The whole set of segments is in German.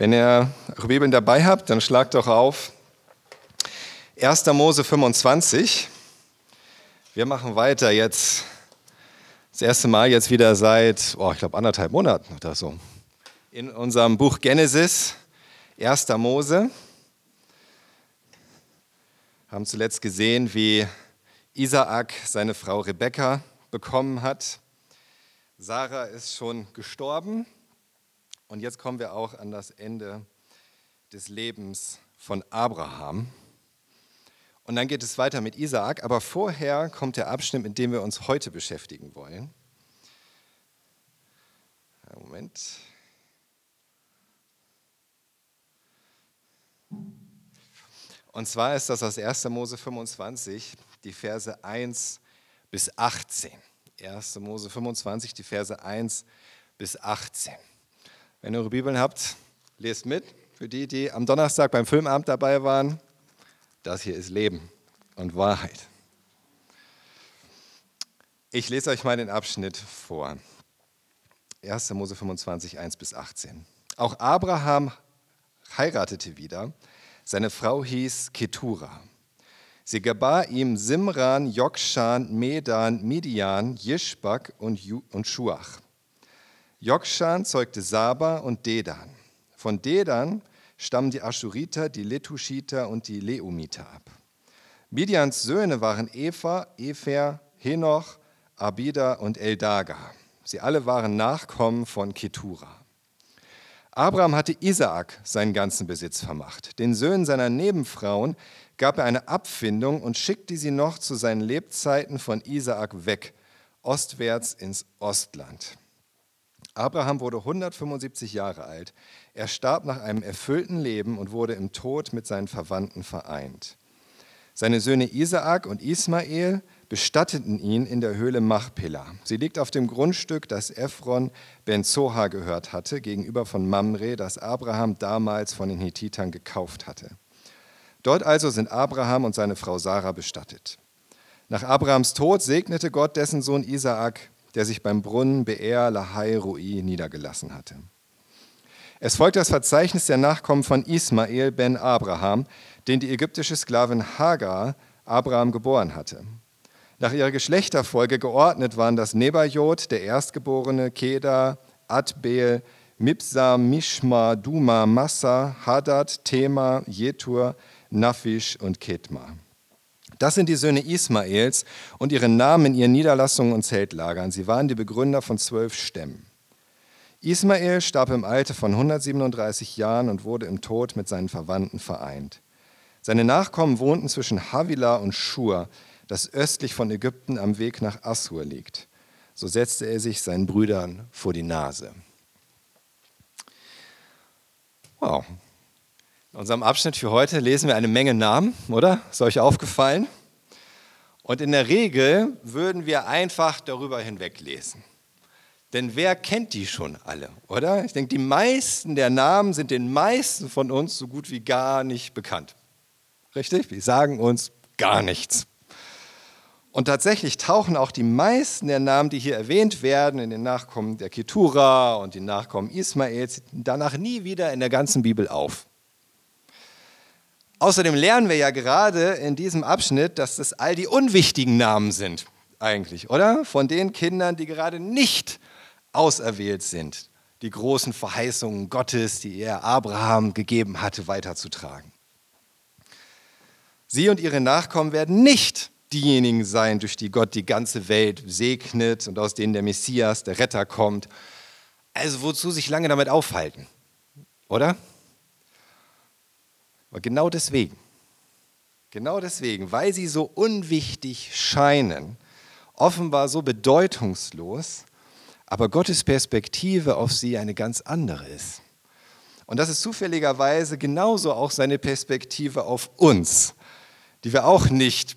Wenn ihr eure Bibeln dabei habt, dann schlagt doch auf 1. Mose 25. Wir machen weiter jetzt, das erste Mal jetzt wieder seit, oh, ich glaube, anderthalb Monaten oder so, in unserem Buch Genesis, 1. Mose. Wir haben zuletzt gesehen, wie Isaak seine Frau Rebekka bekommen hat. Sarah ist schon gestorben und jetzt kommen wir auch an das Ende des Lebens von Abraham. Und dann geht es weiter mit Isaak, aber vorher kommt der Abschnitt, mit dem wir uns heute beschäftigen wollen. Moment. Und zwar ist das aus 1. Mose 25, die Verse 1 bis 18. 1. Mose 25, die Verse 1 bis 18. Wenn ihr eure Bibeln habt, lest mit. Für die, die am Donnerstag beim Filmabend dabei waren, das hier ist Leben und Wahrheit. Ich lese euch mal den Abschnitt vor. 1. Mose 25, 1 bis 18. Auch Abraham heiratete wieder. Seine Frau hieß Ketura. Sie gebar ihm Simran, Jokshan, Medan, Midian, Jischbak und, und Schuach. Jokshan zeugte Saba und Dedan. Von Dedan stammen die Aschuriter, die Letuschiter und die Leumiter ab. Midians Söhne waren Eva, Efer, Henoch, Abida und Eldaga. Sie alle waren Nachkommen von Ketura. Abraham hatte Isaak seinen ganzen Besitz vermacht. Den Söhnen seiner Nebenfrauen gab er eine Abfindung und schickte sie noch zu seinen Lebzeiten von Isaak weg, ostwärts ins Ostland. Abraham wurde 175 Jahre alt. Er starb nach einem erfüllten Leben und wurde im Tod mit seinen Verwandten vereint. Seine Söhne Isaak und Ismael bestatteten ihn in der Höhle Machpelah. Sie liegt auf dem Grundstück, das Ephron ben Zoha gehört hatte, gegenüber von Mamre, das Abraham damals von den Hittitern gekauft hatte. Dort also sind Abraham und seine Frau Sarah bestattet. Nach Abrahams Tod segnete Gott dessen Sohn Isaak der sich beim Brunnen Beer Lahai Rui niedergelassen hatte. Es folgt das Verzeichnis der Nachkommen von Ismael ben Abraham, den die ägyptische Sklavin Hagar Abraham geboren hatte. Nach ihrer Geschlechterfolge geordnet waren das Nebajot, der Erstgeborene, Keda, Adbeel, Mipsam, Mishma, Duma, Massa, Hadad, Tema, Jetur, Naphish und Ketma. Das sind die Söhne Ismaels und ihre Namen in ihren Niederlassungen und Zeltlagern. Sie waren die Begründer von zwölf Stämmen. Ismael starb im Alter von 137 Jahren und wurde im Tod mit seinen Verwandten vereint. Seine Nachkommen wohnten zwischen Havilah und Schur, das östlich von Ägypten am Weg nach Assur liegt. So setzte er sich seinen Brüdern vor die Nase. Wow, in unserem Abschnitt für heute lesen wir eine Menge Namen, oder? Ist euch aufgefallen? Und in der Regel würden wir einfach darüber hinweglesen. Denn wer kennt die schon alle, oder? Ich denke, die meisten der Namen sind den meisten von uns so gut wie gar nicht bekannt. Richtig? Wir sagen uns gar nichts. Und tatsächlich tauchen auch die meisten der Namen, die hier erwähnt werden, in den Nachkommen der Ketura und den Nachkommen Ismaels, danach nie wieder in der ganzen Bibel auf. Außerdem lernen wir ja gerade in diesem Abschnitt, dass das all die unwichtigen Namen sind, eigentlich, oder? Von den Kindern, die gerade nicht auserwählt sind, die großen Verheißungen Gottes, die er Abraham gegeben hatte, weiterzutragen. Sie und ihre Nachkommen werden nicht diejenigen sein, durch die Gott die ganze Welt segnet und aus denen der Messias, der Retter kommt. Also wozu sich lange damit aufhalten, oder? Aber genau deswegen, genau deswegen, weil sie so unwichtig scheinen, offenbar so bedeutungslos, aber Gottes Perspektive auf sie eine ganz andere ist. Und das ist zufälligerweise genauso auch seine Perspektive auf uns, die wir auch nicht,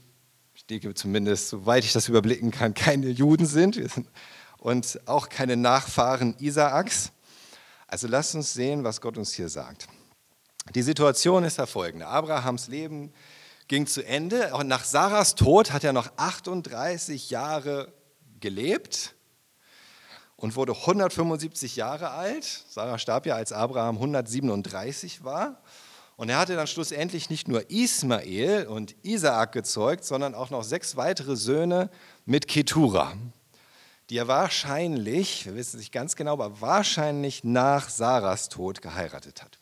ich denke zumindest, soweit ich das überblicken kann, keine Juden sind und auch keine Nachfahren Isaaks. Also lasst uns sehen, was Gott uns hier sagt. Die Situation ist der folgende. Abrahams Leben ging zu Ende. Und nach Sarahs Tod hat er noch 38 Jahre gelebt. und wurde 175 Jahre alt. Sarah starb ja, als Abraham 137 war. Und er hatte dann schlussendlich nicht nur Ismael und Isaak gezeugt, sondern auch noch sechs weitere Söhne mit Ketura, die er wahrscheinlich, wir wissen es nicht ganz genau, aber wahrscheinlich nach Sarahs Tod geheiratet hat.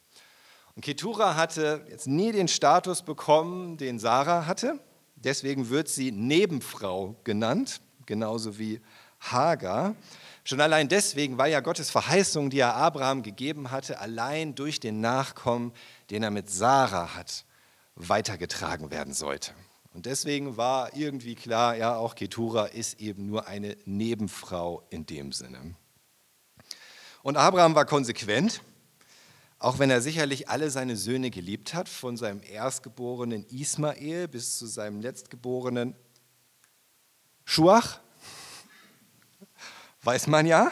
Und Ketura hatte jetzt nie den Status bekommen, den Sarah hatte. Deswegen wird sie Nebenfrau genannt, genauso wie Hagar. Schon allein deswegen, weil ja Gottes Verheißung, die er Abraham gegeben hatte, allein durch den Nachkommen, den er mit Sarah hat, weitergetragen werden sollte. Und deswegen war irgendwie klar, ja, auch Ketura ist eben nur eine Nebenfrau in dem Sinne. Und Abraham war konsequent, auch wenn er sicherlich alle seine Söhne geliebt hat, von seinem erstgeborenen Ismael bis zu seinem letztgeborenen Schuach, weiß man ja.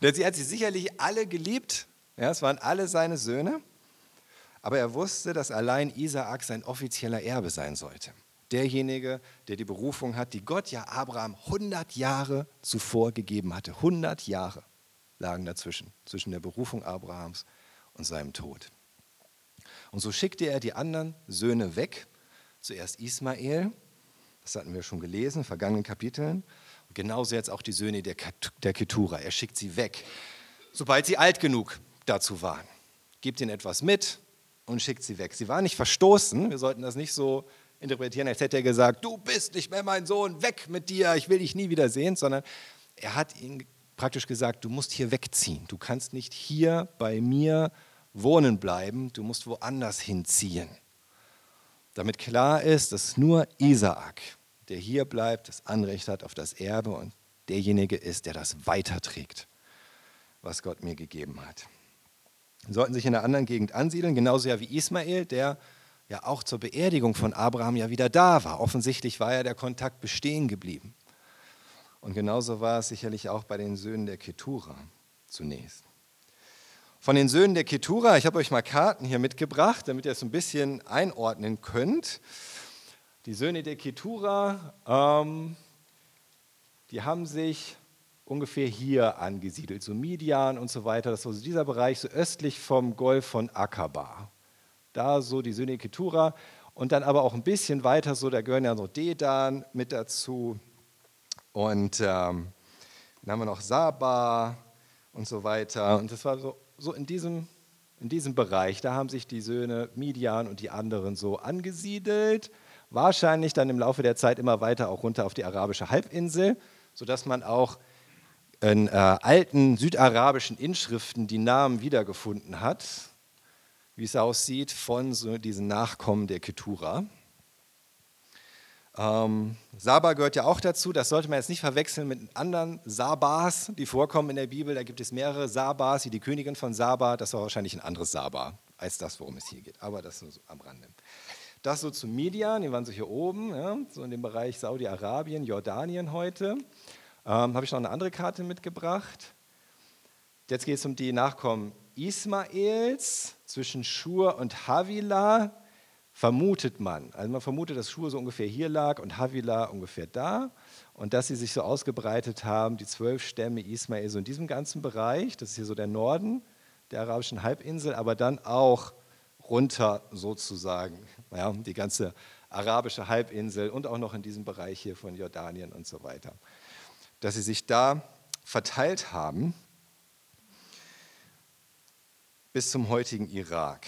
Und sie hat sie sicherlich alle geliebt, ja, es waren alle seine Söhne, aber er wusste, dass allein Isaak sein offizieller Erbe sein sollte. Derjenige, der die Berufung hat, die Gott ja Abraham 100 Jahre zuvor gegeben hatte. 100 Jahre lagen dazwischen, zwischen der Berufung Abrahams und seinem Tod. Und so schickte er die anderen Söhne weg. Zuerst Ismael, das hatten wir schon gelesen in vergangenen Kapiteln. Und genauso jetzt auch die Söhne der, der Ketura. Er schickt sie weg, sobald sie alt genug dazu waren. Gibt ihnen etwas mit und schickt sie weg. Sie waren nicht verstoßen. Wir sollten das nicht so interpretieren, als hätte er gesagt, du bist nicht mehr mein Sohn, weg mit dir, ich will dich nie wieder sehen, sondern er hat ihnen praktisch gesagt, du musst hier wegziehen. Du kannst nicht hier bei mir wohnen bleiben, du musst woanders hinziehen. Damit klar ist, dass nur Isaak, der hier bleibt, das Anrecht hat auf das Erbe und derjenige ist, der das weiterträgt, was Gott mir gegeben hat. Sie sollten sich in einer anderen Gegend ansiedeln, genauso ja wie Ismael, der ja auch zur Beerdigung von Abraham ja wieder da war. Offensichtlich war ja der Kontakt bestehen geblieben. Und genauso war es sicherlich auch bei den Söhnen der Ketura zunächst. Von den Söhnen der Ketura, ich habe euch mal Karten hier mitgebracht, damit ihr es ein bisschen einordnen könnt. Die Söhne der Ketura, ähm, die haben sich ungefähr hier angesiedelt, so Midian und so weiter. Das war so dieser Bereich, so östlich vom Golf von Akaba. Da so die Söhne der Ketura und dann aber auch ein bisschen weiter, so da gehören ja noch Dedan mit dazu, und ähm, dann haben wir noch Saba und so weiter. Und das war so, so in, diesem, in diesem Bereich. Da haben sich die Söhne Midian und die anderen so angesiedelt. Wahrscheinlich dann im Laufe der Zeit immer weiter auch runter auf die arabische Halbinsel, sodass man auch in äh, alten südarabischen Inschriften die Namen wiedergefunden hat, wie es aussieht, von so diesen Nachkommen der Ketura. Ähm, Saba gehört ja auch dazu, das sollte man jetzt nicht verwechseln mit anderen Sabas, die vorkommen in der Bibel. Da gibt es mehrere Sabas, wie die Königin von Saba, das war wahrscheinlich ein anderes Saba als das, worum es hier geht. Aber das nur so am Rande. Das so zu Midian, die waren so hier oben, ja, so in dem Bereich Saudi-Arabien, Jordanien heute. Ähm, Habe ich noch eine andere Karte mitgebracht. Jetzt geht es um die Nachkommen Ismaels zwischen Schur und Havila vermutet man. Also man vermutet, dass Schur so ungefähr hier lag und Havila ungefähr da und dass sie sich so ausgebreitet haben, die zwölf Stämme Ismael, so in diesem ganzen Bereich, das ist hier so der Norden der arabischen Halbinsel, aber dann auch runter sozusagen, ja, die ganze arabische Halbinsel und auch noch in diesem Bereich hier von Jordanien und so weiter. Dass sie sich da verteilt haben bis zum heutigen Irak.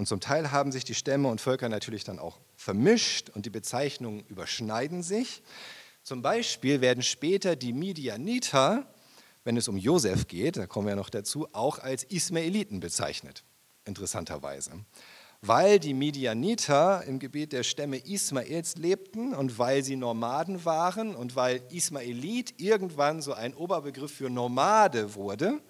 Und zum Teil haben sich die Stämme und Völker natürlich dann auch vermischt und die Bezeichnungen überschneiden sich. Zum Beispiel werden später die Midianiter, wenn es um Josef geht, da kommen wir noch dazu, auch als Ismaeliten bezeichnet, interessanterweise. Weil die Midianiter im Gebiet der Stämme Ismaels lebten und weil sie Nomaden waren und weil Ismaelit irgendwann so ein Oberbegriff für Nomade wurde,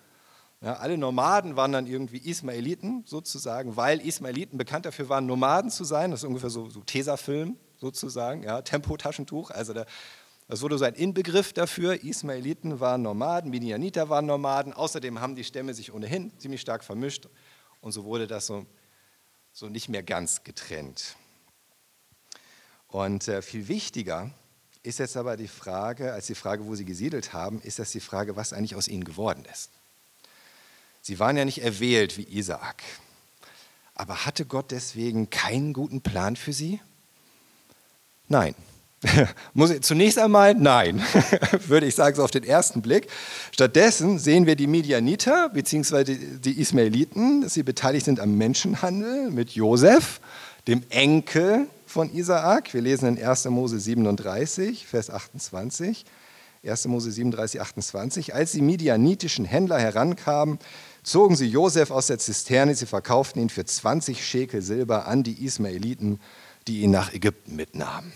ja, alle Nomaden waren dann irgendwie Ismaeliten sozusagen, weil Ismaeliten bekannt dafür waren, Nomaden zu sein. Das ist ungefähr so, so Tesafilm sozusagen, ja, Tempotaschentuch. Also der, das wurde so ein Inbegriff dafür. Ismaeliten waren Nomaden, Midianiter waren Nomaden. Außerdem haben die Stämme sich ohnehin ziemlich stark vermischt und so wurde das so, so nicht mehr ganz getrennt. Und äh, viel wichtiger ist jetzt aber die Frage, als die Frage, wo sie gesiedelt haben, ist das die Frage, was eigentlich aus ihnen geworden ist. Sie waren ja nicht erwählt wie Isaak. Aber hatte Gott deswegen keinen guten Plan für sie? Nein. Zunächst einmal nein, würde ich sagen, so auf den ersten Blick. Stattdessen sehen wir die Midianiter bzw. die Ismaeliten, dass sie beteiligt sind am Menschenhandel mit Josef, dem Enkel von Isaak. Wir lesen in 1. Mose 37, Vers 28. 1. Mose 37, 28. Als die midianitischen Händler herankamen, zogen sie Josef aus der Zisterne, sie verkauften ihn für 20 Schekel Silber an die Ismaeliten, die ihn nach Ägypten mitnahmen.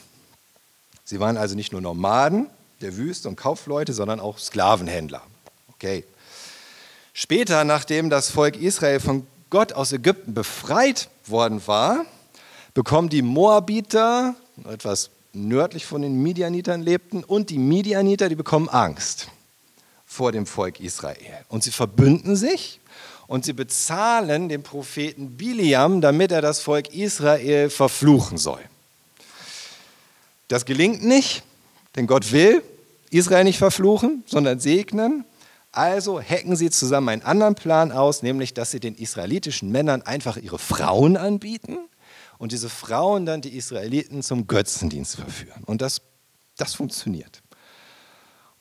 Sie waren also nicht nur Nomaden der Wüste und Kaufleute, sondern auch Sklavenhändler. Okay. Später, nachdem das Volk Israel von Gott aus Ägypten befreit worden war, bekommen die Moabiter, etwas nördlich von den Midianitern lebten, und die Midianiter, die bekommen Angst vor dem Volk Israel. Und sie verbünden sich und sie bezahlen den Propheten Biliam, damit er das Volk Israel verfluchen soll. Das gelingt nicht, denn Gott will Israel nicht verfluchen, sondern segnen. Also hacken sie zusammen einen anderen Plan aus, nämlich dass sie den israelitischen Männern einfach ihre Frauen anbieten und diese Frauen dann die Israeliten zum Götzendienst verführen. Und das, das funktioniert.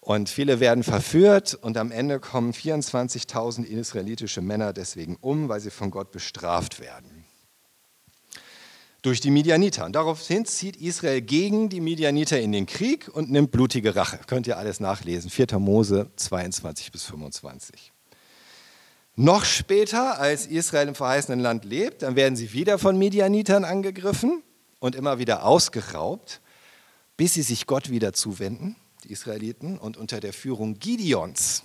Und viele werden verführt und am Ende kommen 24.000 israelitische Männer deswegen um, weil sie von Gott bestraft werden. Durch die Midianiter. Und daraufhin zieht Israel gegen die Midianiter in den Krieg und nimmt blutige Rache. Könnt ihr alles nachlesen. 4. Mose 22 bis 25. Noch später, als Israel im verheißenen Land lebt, dann werden sie wieder von Midianitern angegriffen und immer wieder ausgeraubt, bis sie sich Gott wieder zuwenden die Israeliten, und unter der Führung Gideons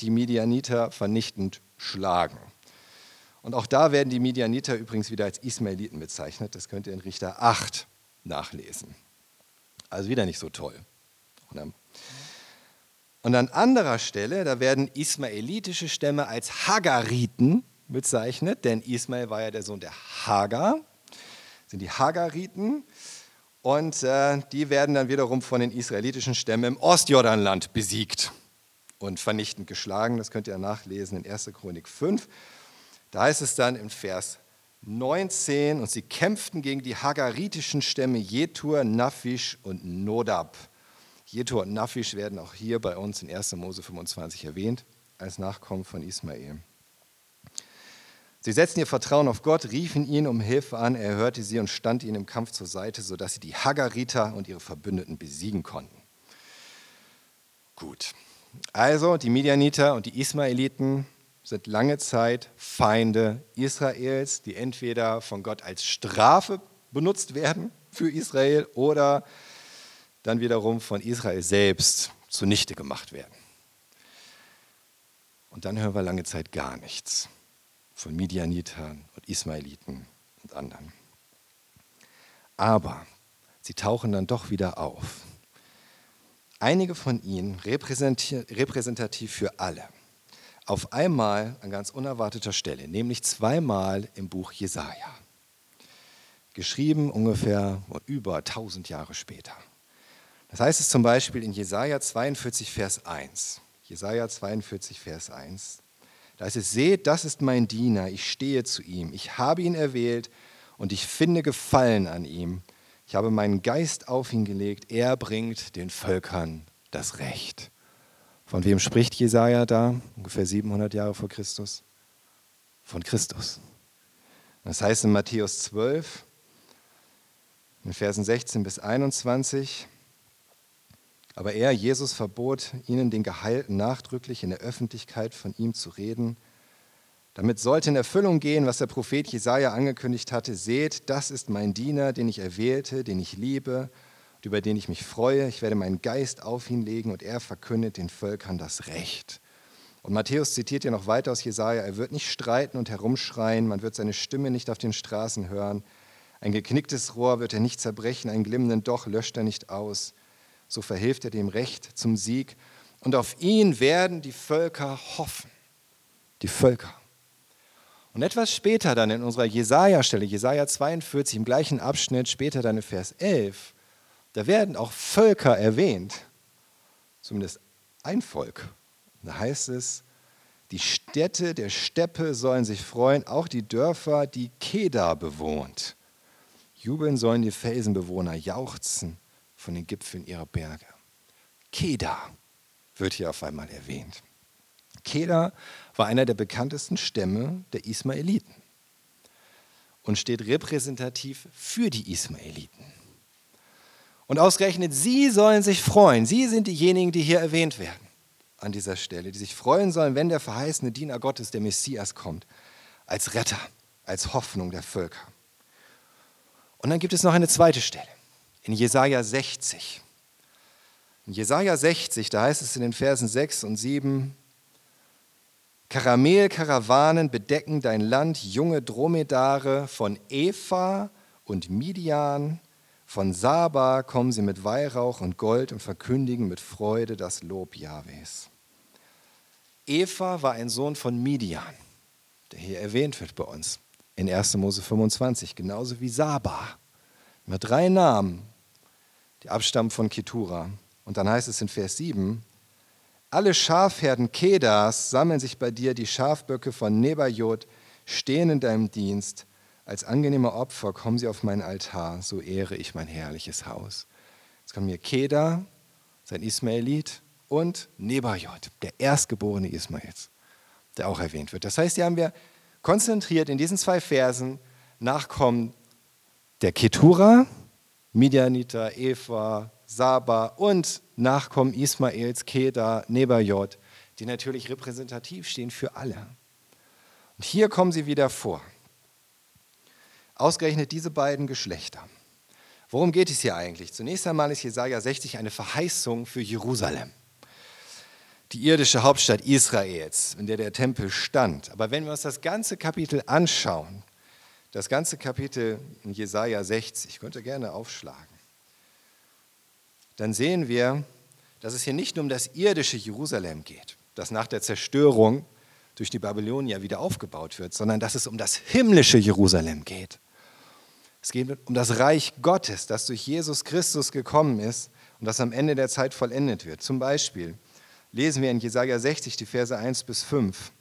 die Midianiter vernichtend schlagen. Und auch da werden die Midianiter übrigens wieder als Ismaeliten bezeichnet. Das könnt ihr in Richter 8 nachlesen. Also wieder nicht so toll. Und an anderer Stelle, da werden ismaelitische Stämme als Hagariten bezeichnet, denn Ismael war ja der Sohn der Hagar. Das sind die Hagariten. Und äh, die werden dann wiederum von den israelitischen Stämmen im Ostjordanland besiegt und vernichtend geschlagen. Das könnt ihr nachlesen in 1. Chronik 5. Da heißt es dann im Vers 19, und sie kämpften gegen die hagaritischen Stämme Jetur, Naphish und Nodab. Jetur und Naphish werden auch hier bei uns in 1. Mose 25 erwähnt, als Nachkommen von Ismael. Sie setzten ihr Vertrauen auf Gott, riefen ihn um Hilfe an, er hörte sie und stand ihnen im Kampf zur Seite, sodass sie die Hagariter und ihre Verbündeten besiegen konnten. Gut, also die Midianiter und die Ismaeliten sind lange Zeit Feinde Israels, die entweder von Gott als Strafe benutzt werden für Israel oder dann wiederum von Israel selbst zunichte gemacht werden. Und dann hören wir lange Zeit gar nichts von Midianitern und Ismaeliten und anderen. Aber sie tauchen dann doch wieder auf. Einige von ihnen repräsentativ für alle. Auf einmal an ganz unerwarteter Stelle, nämlich zweimal im Buch Jesaja. Geschrieben ungefähr über 1000 Jahre später. Das heißt es zum Beispiel in Jesaja 42, Vers 1. Jesaja 42, Vers 1. Da heißt es, seht, das ist mein Diener, ich stehe zu ihm, ich habe ihn erwählt und ich finde Gefallen an ihm. Ich habe meinen Geist auf ihn gelegt, er bringt den Völkern das Recht. Von wem spricht Jesaja da, ungefähr 700 Jahre vor Christus? Von Christus. Das heißt in Matthäus 12, in Versen 16 bis 21, aber er, Jesus, verbot ihnen den Geheilten nachdrücklich in der Öffentlichkeit von ihm zu reden. Damit sollte in Erfüllung gehen, was der Prophet Jesaja angekündigt hatte: Seht, das ist mein Diener, den ich erwählte, den ich liebe und über den ich mich freue. Ich werde meinen Geist auf ihn legen und er verkündet den Völkern das Recht. Und Matthäus zitiert ja noch weiter aus Jesaja: Er wird nicht streiten und herumschreien, man wird seine Stimme nicht auf den Straßen hören. Ein geknicktes Rohr wird er nicht zerbrechen, einen glimmenden Doch löscht er nicht aus so verhilft er dem Recht zum Sieg. Und auf ihn werden die Völker hoffen. Die Völker. Und etwas später dann in unserer Jesaja-Stelle, Jesaja 42, im gleichen Abschnitt, später dann in Vers 11, da werden auch Völker erwähnt, zumindest ein Volk. Da heißt es, die Städte der Steppe sollen sich freuen, auch die Dörfer, die Kedar bewohnt. Jubeln sollen die Felsenbewohner, jauchzen von den Gipfeln ihrer Berge. Kedar wird hier auf einmal erwähnt. Kedar war einer der bekanntesten Stämme der Ismaeliten und steht repräsentativ für die Ismaeliten. Und ausgerechnet sie sollen sich freuen. Sie sind diejenigen, die hier erwähnt werden an dieser Stelle, die sich freuen sollen, wenn der verheißene Diener Gottes, der Messias, kommt, als Retter, als Hoffnung der Völker. Und dann gibt es noch eine zweite Stelle, in Jesaja 60. In Jesaja 60, da heißt es in den Versen 6 und 7, Karamelkarawanen bedecken dein Land, junge Dromedare von Eva und Midian, von Saba kommen sie mit Weihrauch und Gold und verkündigen mit Freude das Lob Jahwes. Eva war ein Sohn von Midian, der hier erwähnt wird bei uns in 1. Mose 25, genauso wie Saba. Mit drei Namen, die abstammen von Ketura. Und dann heißt es in Vers 7, alle Schafherden Kedas sammeln sich bei dir, die Schafböcke von Nebajot stehen in deinem Dienst. Als angenehme Opfer kommen sie auf meinen Altar, so ehre ich mein herrliches Haus. Jetzt kommen hier Keda, sein Ismaelit, und Nebajot, der Erstgeborene Ismaels, der auch erwähnt wird. Das heißt, hier haben wir konzentriert in diesen zwei Versen Nachkommen der Ketura, Midianiter, Eva, Saba und Nachkommen Ismaels, Keda, Nebajot, die natürlich repräsentativ stehen für alle. Und hier kommen sie wieder vor. Ausgerechnet diese beiden Geschlechter. Worum geht es hier eigentlich? Zunächst einmal ist Jesaja 60 eine Verheißung für Jerusalem, die irdische Hauptstadt Israels, in der der Tempel stand. Aber wenn wir uns das ganze Kapitel anschauen, das ganze Kapitel in Jesaja 60, könnt ihr gerne aufschlagen, dann sehen wir, dass es hier nicht nur um das irdische Jerusalem geht, das nach der Zerstörung durch die Babylonier wieder aufgebaut wird, sondern dass es um das himmlische Jerusalem geht. Es geht um das Reich Gottes, das durch Jesus Christus gekommen ist und das am Ende der Zeit vollendet wird. Zum Beispiel lesen wir in Jesaja 60 die Verse 1 bis 5.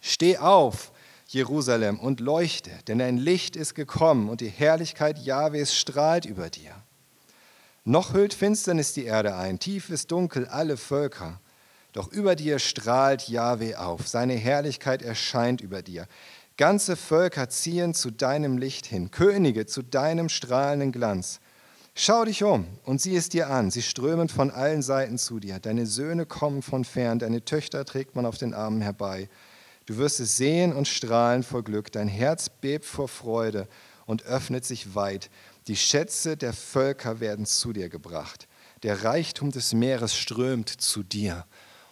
Steh auf, Jerusalem, und leuchte, denn dein Licht ist gekommen und die Herrlichkeit Jahwes strahlt über dir. Noch hüllt Finsternis die Erde ein, tiefes Dunkel alle Völker. Doch über dir strahlt Jahwe auf, seine Herrlichkeit erscheint über dir. Ganze Völker ziehen zu deinem Licht hin, Könige zu deinem strahlenden Glanz. Schau dich um und sieh es dir an, sie strömen von allen Seiten zu dir. Deine Söhne kommen von fern, deine Töchter trägt man auf den Armen herbei. Du wirst es sehen und strahlen vor Glück, dein Herz bebt vor Freude und öffnet sich weit. Die Schätze der Völker werden zu dir gebracht. Der Reichtum des Meeres strömt zu dir.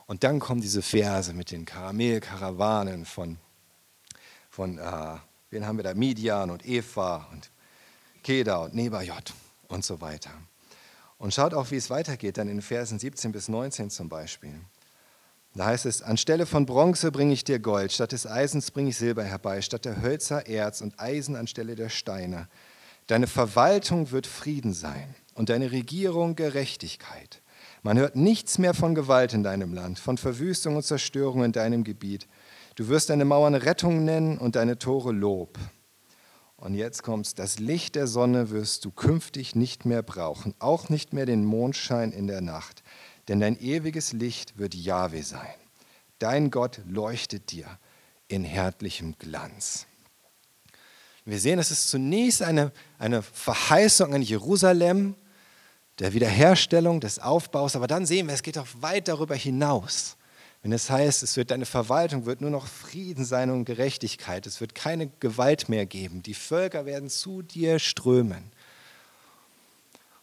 Und dann kommen diese Verse mit den Karamelkarawanen von, von äh, wen haben wir da? Midian und Eva und Keda und Nebajot und so weiter. Und schaut auch, wie es weitergeht, dann in Versen 17 bis 19 zum Beispiel. Da heißt es, anstelle von Bronze bringe ich dir Gold, statt des Eisens bringe ich Silber herbei, statt der Hölzer Erz und Eisen anstelle der Steine. Deine Verwaltung wird Frieden sein und deine Regierung Gerechtigkeit. Man hört nichts mehr von Gewalt in deinem Land, von Verwüstung und Zerstörung in deinem Gebiet. Du wirst deine Mauern Rettung nennen und deine Tore Lob. Und jetzt kommt's, das Licht der Sonne wirst du künftig nicht mehr brauchen, auch nicht mehr den Mondschein in der Nacht, denn dein ewiges Licht wird Jahwe sein. Dein Gott leuchtet dir in herrlichem Glanz. Wir sehen, es ist zunächst eine, eine Verheißung an Jerusalem, der Wiederherstellung, des Aufbaus, aber dann sehen wir, es geht auch weit darüber hinaus. Wenn es heißt, es wird deine Verwaltung, wird nur noch Frieden sein und Gerechtigkeit, es wird keine Gewalt mehr geben, die Völker werden zu dir strömen.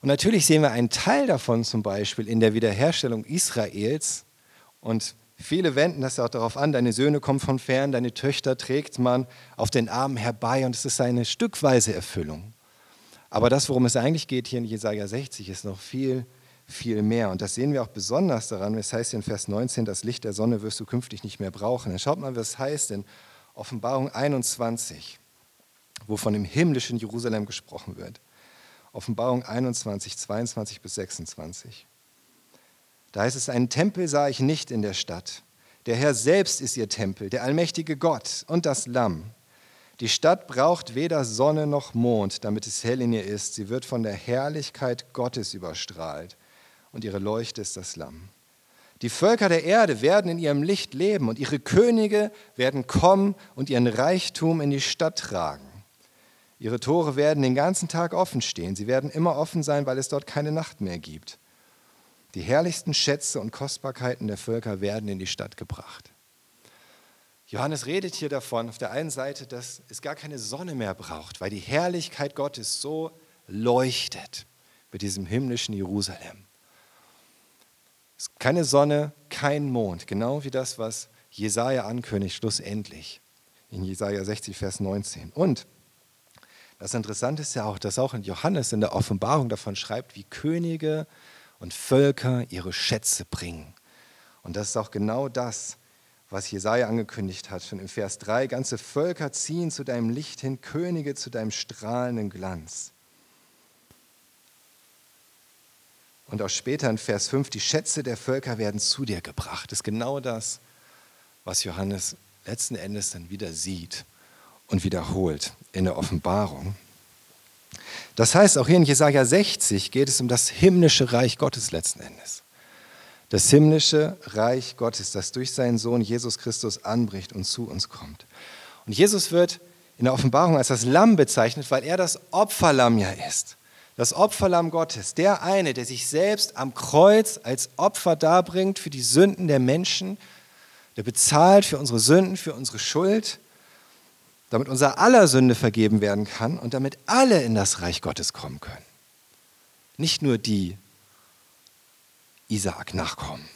Und natürlich sehen wir einen Teil davon zum Beispiel in der Wiederherstellung Israels und Viele wenden das auch darauf an, deine Söhne kommen von fern, deine Töchter trägt man auf den Armen herbei und es ist eine stückweise Erfüllung. Aber das, worum es eigentlich geht hier in Jesaja 60, ist noch viel, viel mehr. Und das sehen wir auch besonders daran, es heißt in Vers 19, das Licht der Sonne wirst du künftig nicht mehr brauchen. Dann schaut mal, was es heißt in Offenbarung 21, wo von dem himmlischen Jerusalem gesprochen wird. Offenbarung 21, 22 bis 26. Da heißt es, einen Tempel sah ich nicht in der Stadt. Der Herr selbst ist ihr Tempel, der allmächtige Gott und das Lamm. Die Stadt braucht weder Sonne noch Mond, damit es hell in ihr ist. Sie wird von der Herrlichkeit Gottes überstrahlt und ihre Leuchte ist das Lamm. Die Völker der Erde werden in ihrem Licht leben und ihre Könige werden kommen und ihren Reichtum in die Stadt tragen. Ihre Tore werden den ganzen Tag offen stehen. Sie werden immer offen sein, weil es dort keine Nacht mehr gibt. Die herrlichsten Schätze und Kostbarkeiten der Völker werden in die Stadt gebracht. Johannes redet hier davon, auf der einen Seite, dass es gar keine Sonne mehr braucht, weil die Herrlichkeit Gottes so leuchtet mit diesem himmlischen Jerusalem. Keine Sonne, kein Mond, genau wie das, was Jesaja ankündigt, schlussendlich in Jesaja 60, Vers 19. Und das Interessante ist ja auch, dass auch Johannes in der Offenbarung davon schreibt, wie Könige und Völker ihre Schätze bringen. Und das ist auch genau das, was Jesaja angekündigt hat, schon im Vers 3. Ganze Völker ziehen zu deinem Licht hin, Könige zu deinem strahlenden Glanz. Und auch später in Vers 5, die Schätze der Völker werden zu dir gebracht. Das ist genau das, was Johannes letzten Endes dann wieder sieht und wiederholt in der Offenbarung. Das heißt, auch hier in Jesaja 60 geht es um das himmlische Reich Gottes letzten Endes das himmlische Reich Gottes, das durch seinen Sohn Jesus Christus anbricht und zu uns kommt. Und Jesus wird in der Offenbarung als das Lamm bezeichnet, weil er das Opferlamm ja ist. Das Opferlamm Gottes, der eine, der sich selbst am Kreuz als Opfer darbringt für die Sünden der Menschen, der bezahlt für unsere Sünden, für unsere Schuld, damit unser aller Sünde vergeben werden kann und damit alle in das Reich Gottes kommen können. Nicht nur die, Isaak nachkommen,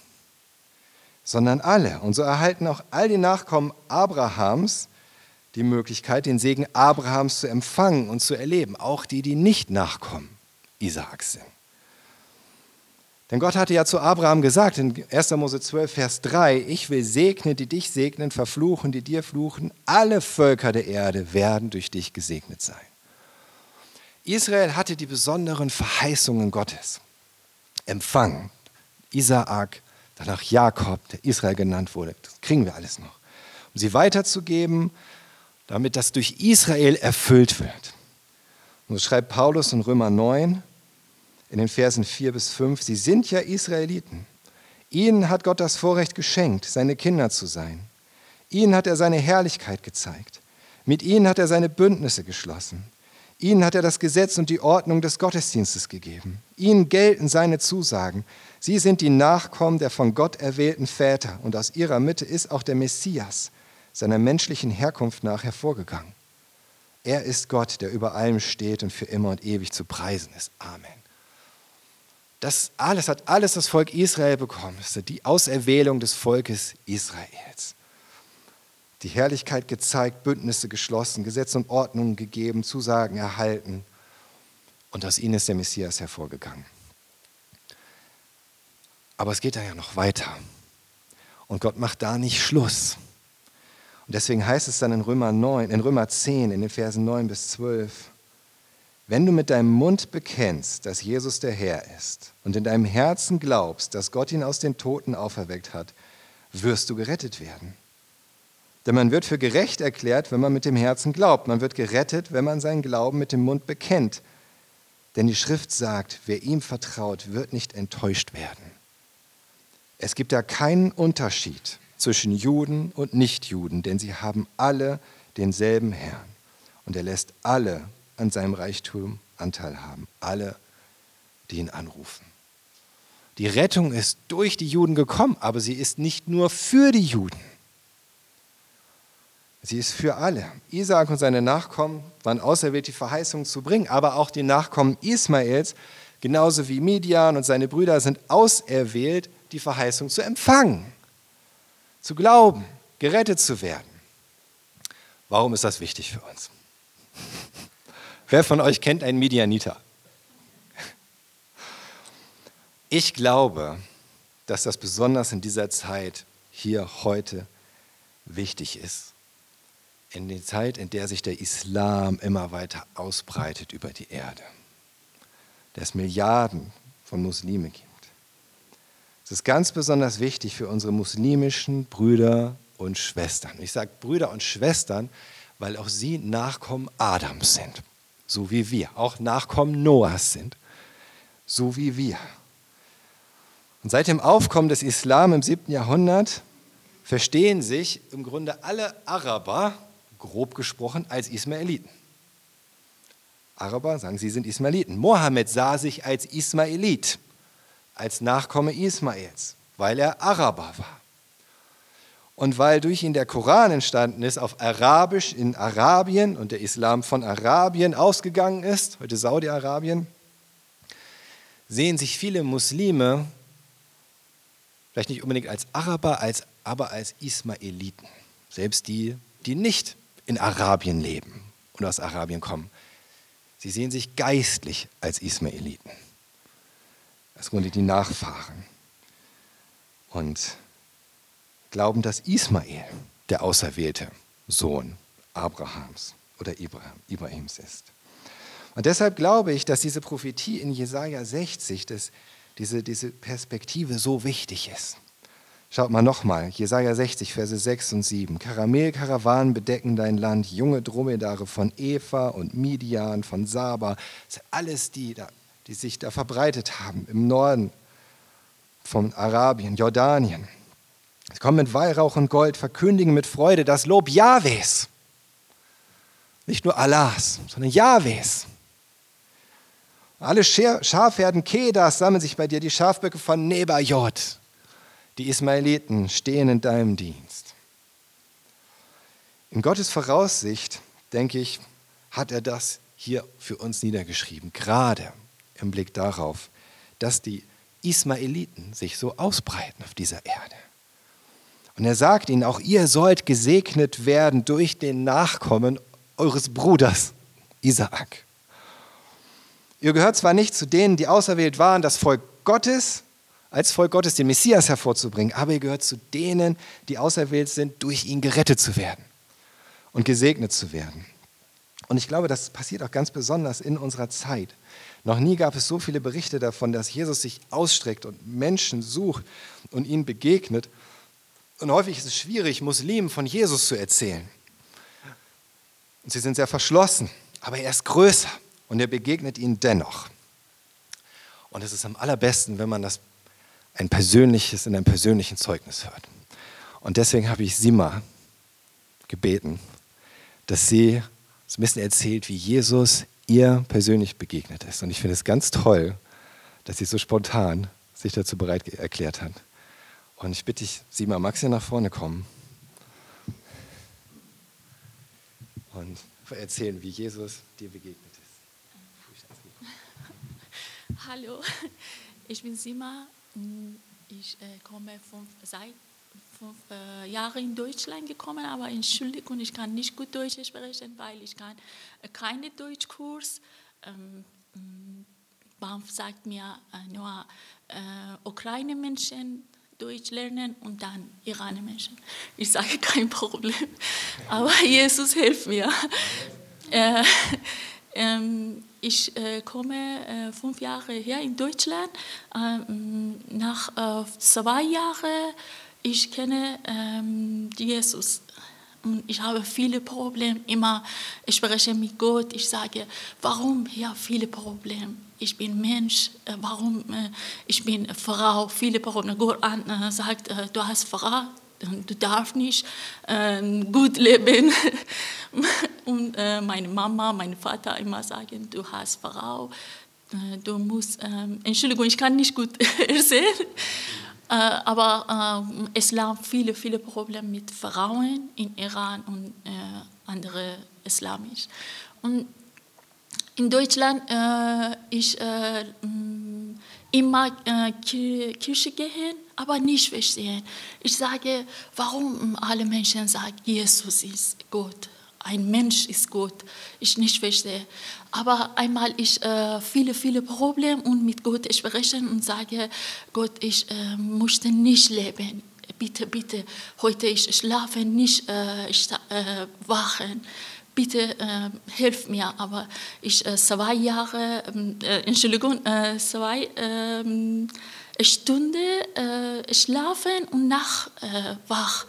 sondern alle. Und so erhalten auch all die Nachkommen Abrahams die Möglichkeit, den Segen Abrahams zu empfangen und zu erleben, auch die, die nicht Nachkommen Isaaks sind. Denn Gott hatte ja zu Abraham gesagt in 1. Mose 12, Vers 3, ich will segnen, die dich segnen, verfluchen, die dir fluchen, alle Völker der Erde werden durch dich gesegnet sein. Israel hatte die besonderen Verheißungen Gottes empfangen. Isaak, danach Jakob, der Israel genannt wurde. Das kriegen wir alles noch. Um sie weiterzugeben, damit das durch Israel erfüllt wird. Und so schreibt Paulus in Römer 9 in den Versen 4 bis 5, sie sind ja Israeliten. Ihnen hat Gott das Vorrecht geschenkt, seine Kinder zu sein. Ihnen hat er seine Herrlichkeit gezeigt. Mit ihnen hat er seine Bündnisse geschlossen. Ihnen hat er das Gesetz und die Ordnung des Gottesdienstes gegeben. Ihnen gelten seine Zusagen. Sie sind die Nachkommen der von Gott erwählten Väter und aus ihrer Mitte ist auch der Messias seiner menschlichen Herkunft nach hervorgegangen. Er ist Gott, der über allem steht und für immer und ewig zu preisen ist. Amen. Das alles hat alles das Volk Israel bekommen. Das ist die Auserwählung des Volkes Israels die Herrlichkeit gezeigt, Bündnisse geschlossen, Gesetze und Ordnungen gegeben, Zusagen erhalten. Und aus ihnen ist der Messias hervorgegangen. Aber es geht da ja noch weiter. Und Gott macht da nicht Schluss. Und deswegen heißt es dann in Römer, 9, in Römer 10, in den Versen 9 bis 12, wenn du mit deinem Mund bekennst, dass Jesus der Herr ist und in deinem Herzen glaubst, dass Gott ihn aus den Toten auferweckt hat, wirst du gerettet werden. Denn man wird für gerecht erklärt, wenn man mit dem Herzen glaubt. Man wird gerettet, wenn man seinen Glauben mit dem Mund bekennt. Denn die Schrift sagt, wer ihm vertraut, wird nicht enttäuscht werden. Es gibt da keinen Unterschied zwischen Juden und Nichtjuden, denn sie haben alle denselben Herrn. Und er lässt alle an seinem Reichtum Anteil haben, alle, die ihn anrufen. Die Rettung ist durch die Juden gekommen, aber sie ist nicht nur für die Juden. Sie ist für alle. Isaak und seine Nachkommen waren auserwählt, die Verheißung zu bringen, aber auch die Nachkommen Ismaels, genauso wie Midian und seine Brüder, sind auserwählt, die Verheißung zu empfangen, zu glauben, gerettet zu werden. Warum ist das wichtig für uns? Wer von euch kennt einen Midianiter? Ich glaube, dass das besonders in dieser Zeit hier heute wichtig ist in der Zeit, in der sich der Islam immer weiter ausbreitet über die Erde. der es Milliarden von Muslimen gibt. Es ist ganz besonders wichtig für unsere muslimischen Brüder und Schwestern. Ich sage Brüder und Schwestern, weil auch sie Nachkommen Adams sind, so wie wir. Auch Nachkommen Noahs sind, so wie wir. Und seit dem Aufkommen des Islam im 7. Jahrhundert verstehen sich im Grunde alle Araber, grob gesprochen, als Ismaeliten. Araber sagen, sie sind Ismaeliten. Mohammed sah sich als Ismaelit, als Nachkomme Ismaels, weil er Araber war. Und weil durch ihn der Koran entstanden ist, auf Arabisch in Arabien und der Islam von Arabien ausgegangen ist, heute Saudi-Arabien, sehen sich viele Muslime vielleicht nicht unbedingt als Araber, als, aber als Ismaeliten. Selbst die, die nicht in Arabien leben und aus Arabien kommen. Sie sehen sich geistlich als Ismaeliten. Das sind die Nachfahren. Und glauben, dass Ismael der auserwählte Sohn Abrahams oder Ibrahims ist. Und deshalb glaube ich, dass diese Prophetie in Jesaja 60, dass diese, diese Perspektive so wichtig ist. Schaut mal nochmal, Jesaja 60, Verse 6 und 7. Karamellkarawanen bedecken dein Land, junge Dromedare von Eva und Midian, von Saba. Alles die, die sich da verbreitet haben im Norden von Arabien, Jordanien. Sie kommen mit Weihrauch und Gold, verkündigen mit Freude das Lob Jahwes. Nicht nur Allahs, sondern Jahwes. Alle Schafherden Kedas sammeln sich bei dir, die Schafböcke von Nebajot. Die Ismaeliten stehen in deinem Dienst. In Gottes Voraussicht, denke ich, hat er das hier für uns niedergeschrieben, gerade im Blick darauf, dass die Ismaeliten sich so ausbreiten auf dieser Erde. Und er sagt ihnen, auch ihr sollt gesegnet werden durch den Nachkommen eures Bruders Isaak. Ihr gehört zwar nicht zu denen, die auserwählt waren, das Volk Gottes, als Volk Gottes den Messias hervorzubringen, aber ihr gehört zu denen, die auserwählt sind, durch ihn gerettet zu werden und gesegnet zu werden. Und ich glaube, das passiert auch ganz besonders in unserer Zeit. Noch nie gab es so viele Berichte davon, dass Jesus sich ausstreckt und Menschen sucht und ihnen begegnet. Und häufig ist es schwierig, Muslimen von Jesus zu erzählen. Und sie sind sehr verschlossen, aber er ist größer und er begegnet ihnen dennoch. Und es ist am allerbesten, wenn man das ein persönliches, in einem persönlichen Zeugnis hört. Und deswegen habe ich Sima gebeten, dass sie uns ein bisschen erzählt, wie Jesus ihr persönlich begegnet ist. Und ich finde es ganz toll, dass sie so spontan sich dazu bereit erklärt hat. Und ich bitte dich, Sima, magst du nach vorne kommen? Und erzählen, wie Jesus dir begegnet ist. Hallo, ich bin Sima. Ich äh, komme fünf, seit fünf äh, Jahren in Deutschland gekommen, aber Entschuldigung, ich kann nicht gut Deutsch sprechen, weil ich kann äh, keine Deutschkurs. Ähm, BAMF sagt mir äh, nur äh, Ukraine-Menschen Deutsch lernen und dann Iraner-Menschen. Ich sage kein Problem, aber Jesus hilft mir. Äh, ähm, ich äh, komme äh, fünf Jahre her in Deutschland. Ähm, nach äh, zwei Jahren ich kenne ähm, Jesus und ich habe viele Probleme. Immer ich spreche mit Gott. Ich sage, warum hier viele Probleme? Ich bin Mensch. Äh, warum äh, ich bin Frau? Viele Probleme. Gott äh, sagt, du hast Frau du darfst nicht äh, gut leben. Und meine Mama, mein Vater immer sagen, du hast Frau, du musst, ähm, Entschuldigung, ich kann nicht gut erzählen, äh, aber äh, es gab viele, viele Probleme mit Frauen in Iran und äh, andere islamisch. Und in Deutschland, ich immer äh, Kirche gehen, aber nicht verstehen. Ich sage, warum alle Menschen sagen, Jesus ist Gott, ein Mensch ist Gott. Ich nicht verstehe. Aber einmal ich äh, viele, viele Probleme und mit Gott sprechen und sage, Gott, ich äh, möchte nicht leben. Bitte, bitte, heute ich schlafe nicht, äh, ich, äh, wachen bitte äh, hilf mir. Aber ich äh, zwei Jahre, ähm, äh, Entschuldigung, zwei ähm, Stunden schlafen und nach wach.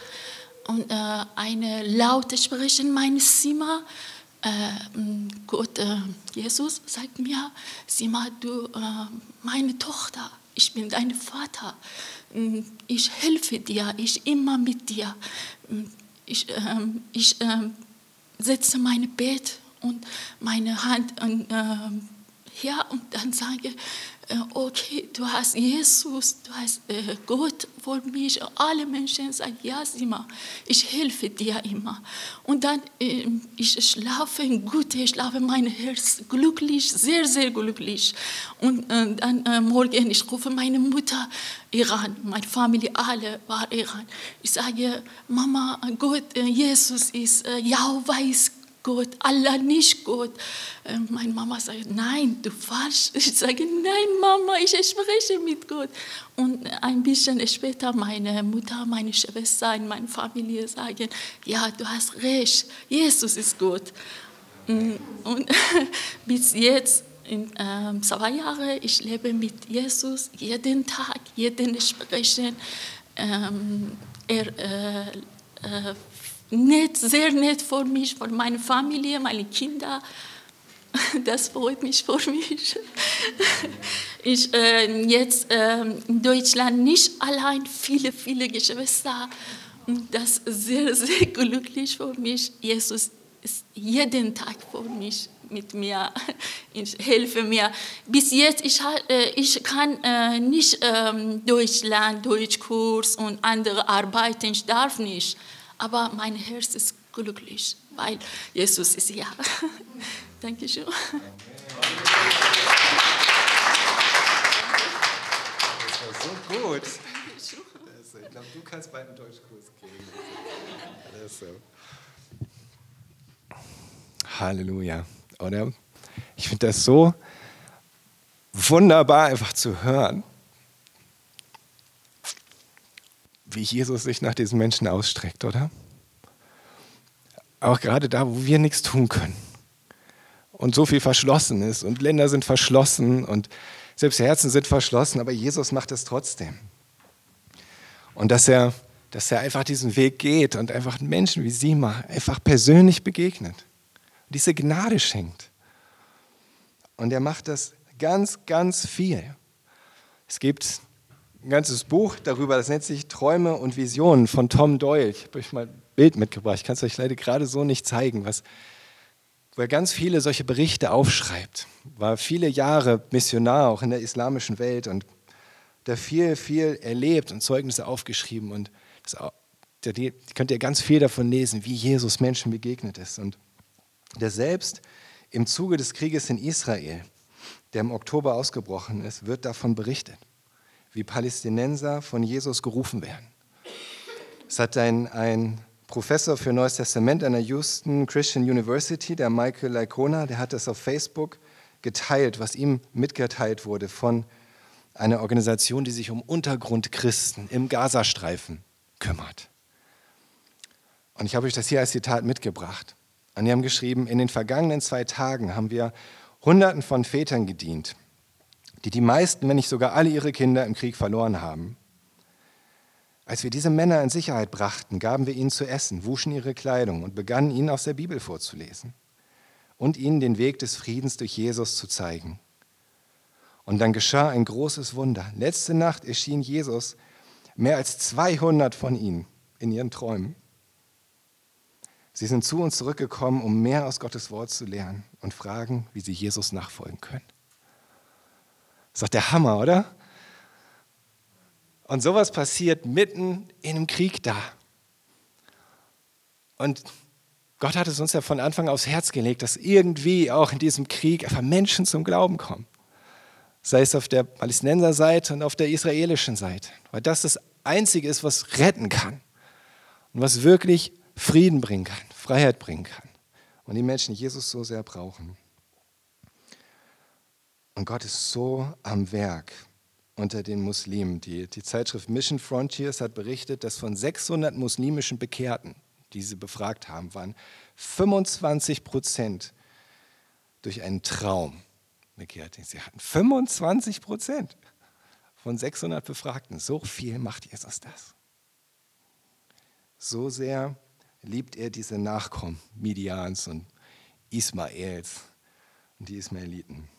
Und eine laute Sprechen in meinem Zimmer. Gott, Jesus sagt mir, Sima, du, meine Tochter, ich bin dein Vater. Ich helfe dir, ich immer mit dir. Ich, ähm, ich ähm, setze mein Bett und meine Hand an, äh, her und dann sage, äh, okay, du hast Jesus, du hast äh, Gott vor mich. Alle Menschen sagen, ja, Sima, ich helfe dir immer. Und dann, äh, ich schlafe gut, ich schlafe mein Herz glücklich, sehr, sehr glücklich. Und äh, dann äh, morgen, ich rufe meine Mutter, Iran, meine Familie, alle war Iran. Ich sage, Mama, Gott, äh, Jesus ist ja weiß Gott, Allah nicht Gott. Äh, meine Mama sagt, nein, du falsch. Ich sage, nein, Mama, ich spreche mit Gott. Und ein bisschen später meine Mutter, meine Schwester in meiner Familie sagen, ja, du hast recht, Jesus ist Gott. Mm, und bis jetzt, in äh, zwei Jahren, ich lebe mit Jesus jeden Tag, jeden Sprechen. Ähm, er äh, äh, nett, sehr nett für mich, für meine Familie, meine Kinder. Das freut mich für mich. Ich äh, jetzt äh, in Deutschland nicht allein, viele, viele Geschwister. Das ist sehr, sehr glücklich für mich. Jesus ist jeden Tag für mich mit mir. Ich helfe mir. Bis jetzt ich, äh, ich kann äh, nicht ähm, Deutschland, Deutschkurs und andere arbeiten. Ich darf nicht aber mein Herz ist glücklich, weil Jesus ist hier. Dankeschön. Das war so gut. Ich glaube, du kannst bald einen Deutschkurs geben. Das ist so. Halleluja, oder? Ich finde das so wunderbar einfach zu hören. Wie Jesus sich nach diesen Menschen ausstreckt, oder? Auch gerade da, wo wir nichts tun können und so viel verschlossen ist und Länder sind verschlossen und selbst Herzen sind verschlossen, aber Jesus macht es trotzdem. Und dass er, dass er einfach diesen Weg geht und einfach Menschen wie Sima einfach persönlich begegnet und diese Gnade schenkt. Und er macht das ganz, ganz viel. Es gibt ein ganzes Buch darüber, das nennt sich Träume und Visionen von Tom Doyle. Ich habe euch mal ein Bild mitgebracht, ich kann es euch leider gerade so nicht zeigen, was, wo er ganz viele solche Berichte aufschreibt. War viele Jahre Missionar auch in der islamischen Welt und da viel, viel erlebt und Zeugnisse aufgeschrieben und das, da könnt ihr ganz viel davon lesen, wie Jesus Menschen begegnet ist. Und der selbst im Zuge des Krieges in Israel, der im Oktober ausgebrochen ist, wird davon berichtet wie Palästinenser von Jesus gerufen werden. Es hat ein, ein Professor für Neues Testament an der Houston Christian University, der Michael Laicona, der hat das auf Facebook geteilt, was ihm mitgeteilt wurde von einer Organisation, die sich um Untergrundchristen im Gazastreifen kümmert. Und ich habe euch das hier als Zitat mitgebracht. Und die haben geschrieben, in den vergangenen zwei Tagen haben wir Hunderten von Vätern gedient, die die meisten, wenn nicht sogar alle ihre Kinder im Krieg verloren haben. Als wir diese Männer in Sicherheit brachten, gaben wir ihnen zu essen, wuschen ihre Kleidung und begannen ihnen aus der Bibel vorzulesen und ihnen den Weg des Friedens durch Jesus zu zeigen. Und dann geschah ein großes Wunder. Letzte Nacht erschien Jesus mehr als 200 von ihnen in ihren Träumen. Sie sind zu uns zurückgekommen, um mehr aus Gottes Wort zu lernen und fragen, wie sie Jesus nachfolgen können. Das ist doch der Hammer, oder? Und sowas passiert mitten in einem Krieg da. Und Gott hat es uns ja von Anfang aufs Herz gelegt, dass irgendwie auch in diesem Krieg einfach Menschen zum Glauben kommen. Sei es auf der Palästinenser-Seite und auf der israelischen Seite. Weil das das Einzige ist, was retten kann. Und was wirklich Frieden bringen kann, Freiheit bringen kann. Und die Menschen Jesus so sehr brauchen. Und Gott ist so am Werk unter den Muslimen. Die, die Zeitschrift Mission Frontiers hat berichtet, dass von 600 muslimischen Bekehrten, die sie befragt haben, waren 25 Prozent durch einen Traum bekehrt. Sie hatten 25 Prozent von 600 Befragten. So viel macht Jesus das. So sehr liebt er diese Nachkommen Midians und Ismaels und die Ismaeliten.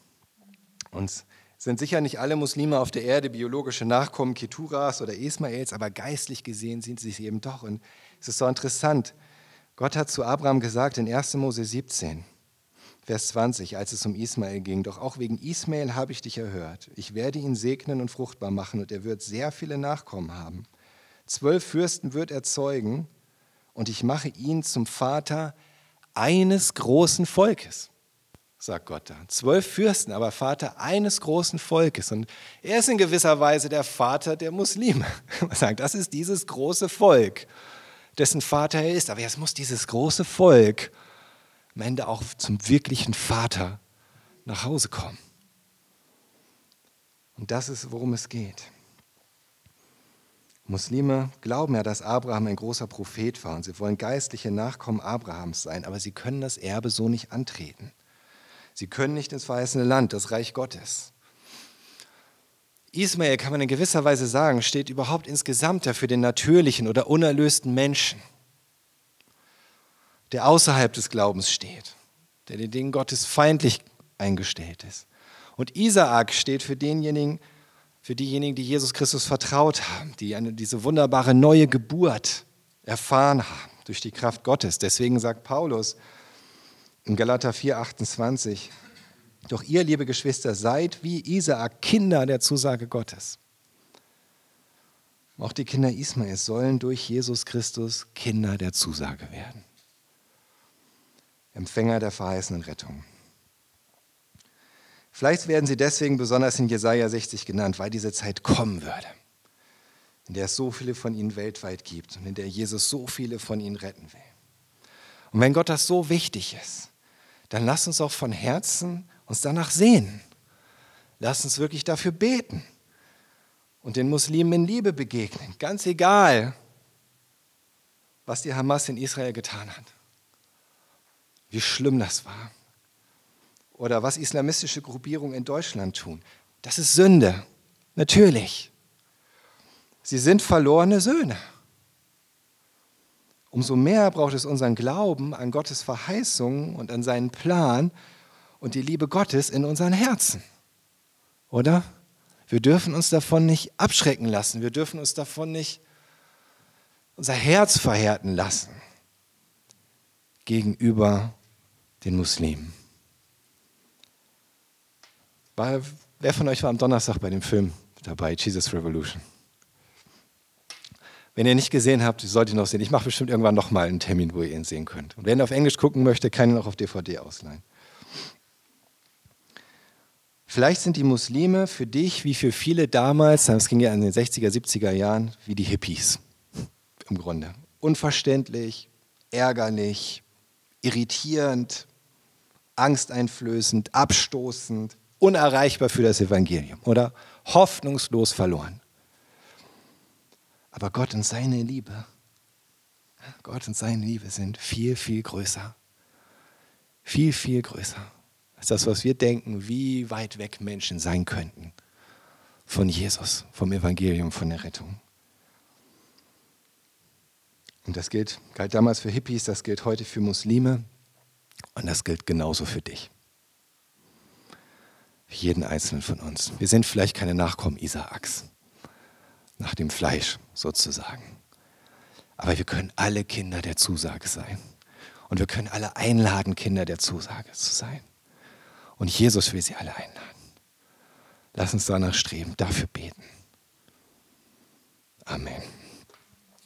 Und sind sicher nicht alle Muslime auf der Erde biologische Nachkommen Keturas oder Ismaels, aber geistlich gesehen sind sie es eben doch. Und es ist so interessant. Gott hat zu Abraham gesagt in 1. Mose 17, Vers 20, als es um Ismael ging, doch auch wegen Ismael habe ich dich erhört. Ich werde ihn segnen und fruchtbar machen und er wird sehr viele Nachkommen haben. Zwölf Fürsten wird er zeugen und ich mache ihn zum Vater eines großen Volkes sagt Gott da. Zwölf Fürsten, aber Vater eines großen Volkes. Und er ist in gewisser Weise der Vater der Muslime. Man sagt, das ist dieses große Volk, dessen Vater er ist. Aber jetzt muss dieses große Volk am Ende auch zum wirklichen Vater nach Hause kommen. Und das ist, worum es geht. Muslime glauben ja, dass Abraham ein großer Prophet war und sie wollen geistliche Nachkommen Abrahams sein, aber sie können das Erbe so nicht antreten. Sie können nicht ins verheißene Land, das Reich Gottes. Ismael, kann man in gewisser Weise sagen, steht überhaupt insgesamt für den natürlichen oder unerlösten Menschen, der außerhalb des Glaubens steht, der den Dingen Gottes feindlich eingestellt ist. Und Isaak steht für denjenigen, für diejenigen, die Jesus Christus vertraut haben, die eine, diese wunderbare neue Geburt erfahren haben durch die Kraft Gottes. Deswegen sagt Paulus, in Galater 4, 28. Doch ihr, liebe Geschwister, seid wie Isaak Kinder der Zusage Gottes. Auch die Kinder Ismaels sollen durch Jesus Christus Kinder der Zusage werden. Empfänger der verheißenen Rettung. Vielleicht werden sie deswegen besonders in Jesaja 60 genannt, weil diese Zeit kommen würde, in der es so viele von ihnen weltweit gibt und in der Jesus so viele von ihnen retten will. Und wenn Gott das so wichtig ist, dann lass uns auch von Herzen uns danach sehen. Lass uns wirklich dafür beten und den Muslimen in Liebe begegnen, ganz egal, was die Hamas in Israel getan hat, wie schlimm das war oder was islamistische Gruppierungen in Deutschland tun. Das ist Sünde, natürlich. Sie sind verlorene Söhne. Umso mehr braucht es unseren Glauben an Gottes Verheißungen und an seinen Plan und die Liebe Gottes in unseren Herzen. Oder? Wir dürfen uns davon nicht abschrecken lassen. Wir dürfen uns davon nicht unser Herz verhärten lassen gegenüber den Muslimen. Wer von euch war am Donnerstag bei dem Film dabei, Jesus Revolution? Wenn ihr nicht gesehen habt, solltet ihr noch sehen. Ich mache bestimmt irgendwann nochmal einen Termin, wo ihr ihn sehen könnt. Und wer ihn auf Englisch gucken möchte, kann ihn auch auf DVD ausleihen. Vielleicht sind die Muslime für dich wie für viele damals, das ging ja in den 60er, 70er Jahren, wie die Hippies im Grunde. Unverständlich, ärgerlich, irritierend, angsteinflößend, abstoßend, unerreichbar für das Evangelium oder hoffnungslos verloren. Aber Gott und seine Liebe, Gott und seine Liebe sind viel, viel größer. Viel, viel größer als das, was wir denken, wie weit weg Menschen sein könnten von Jesus, vom Evangelium, von der Rettung. Und das gilt, galt damals für Hippies, das gilt heute für Muslime und das gilt genauso für dich. Für jeden einzelnen von uns. Wir sind vielleicht keine Nachkommen Isaaks nach dem Fleisch sozusagen. Aber wir können alle Kinder der Zusage sein. Und wir können alle einladen, Kinder der Zusage zu sein. Und Jesus will sie alle einladen. Lass uns danach streben, dafür beten. Amen.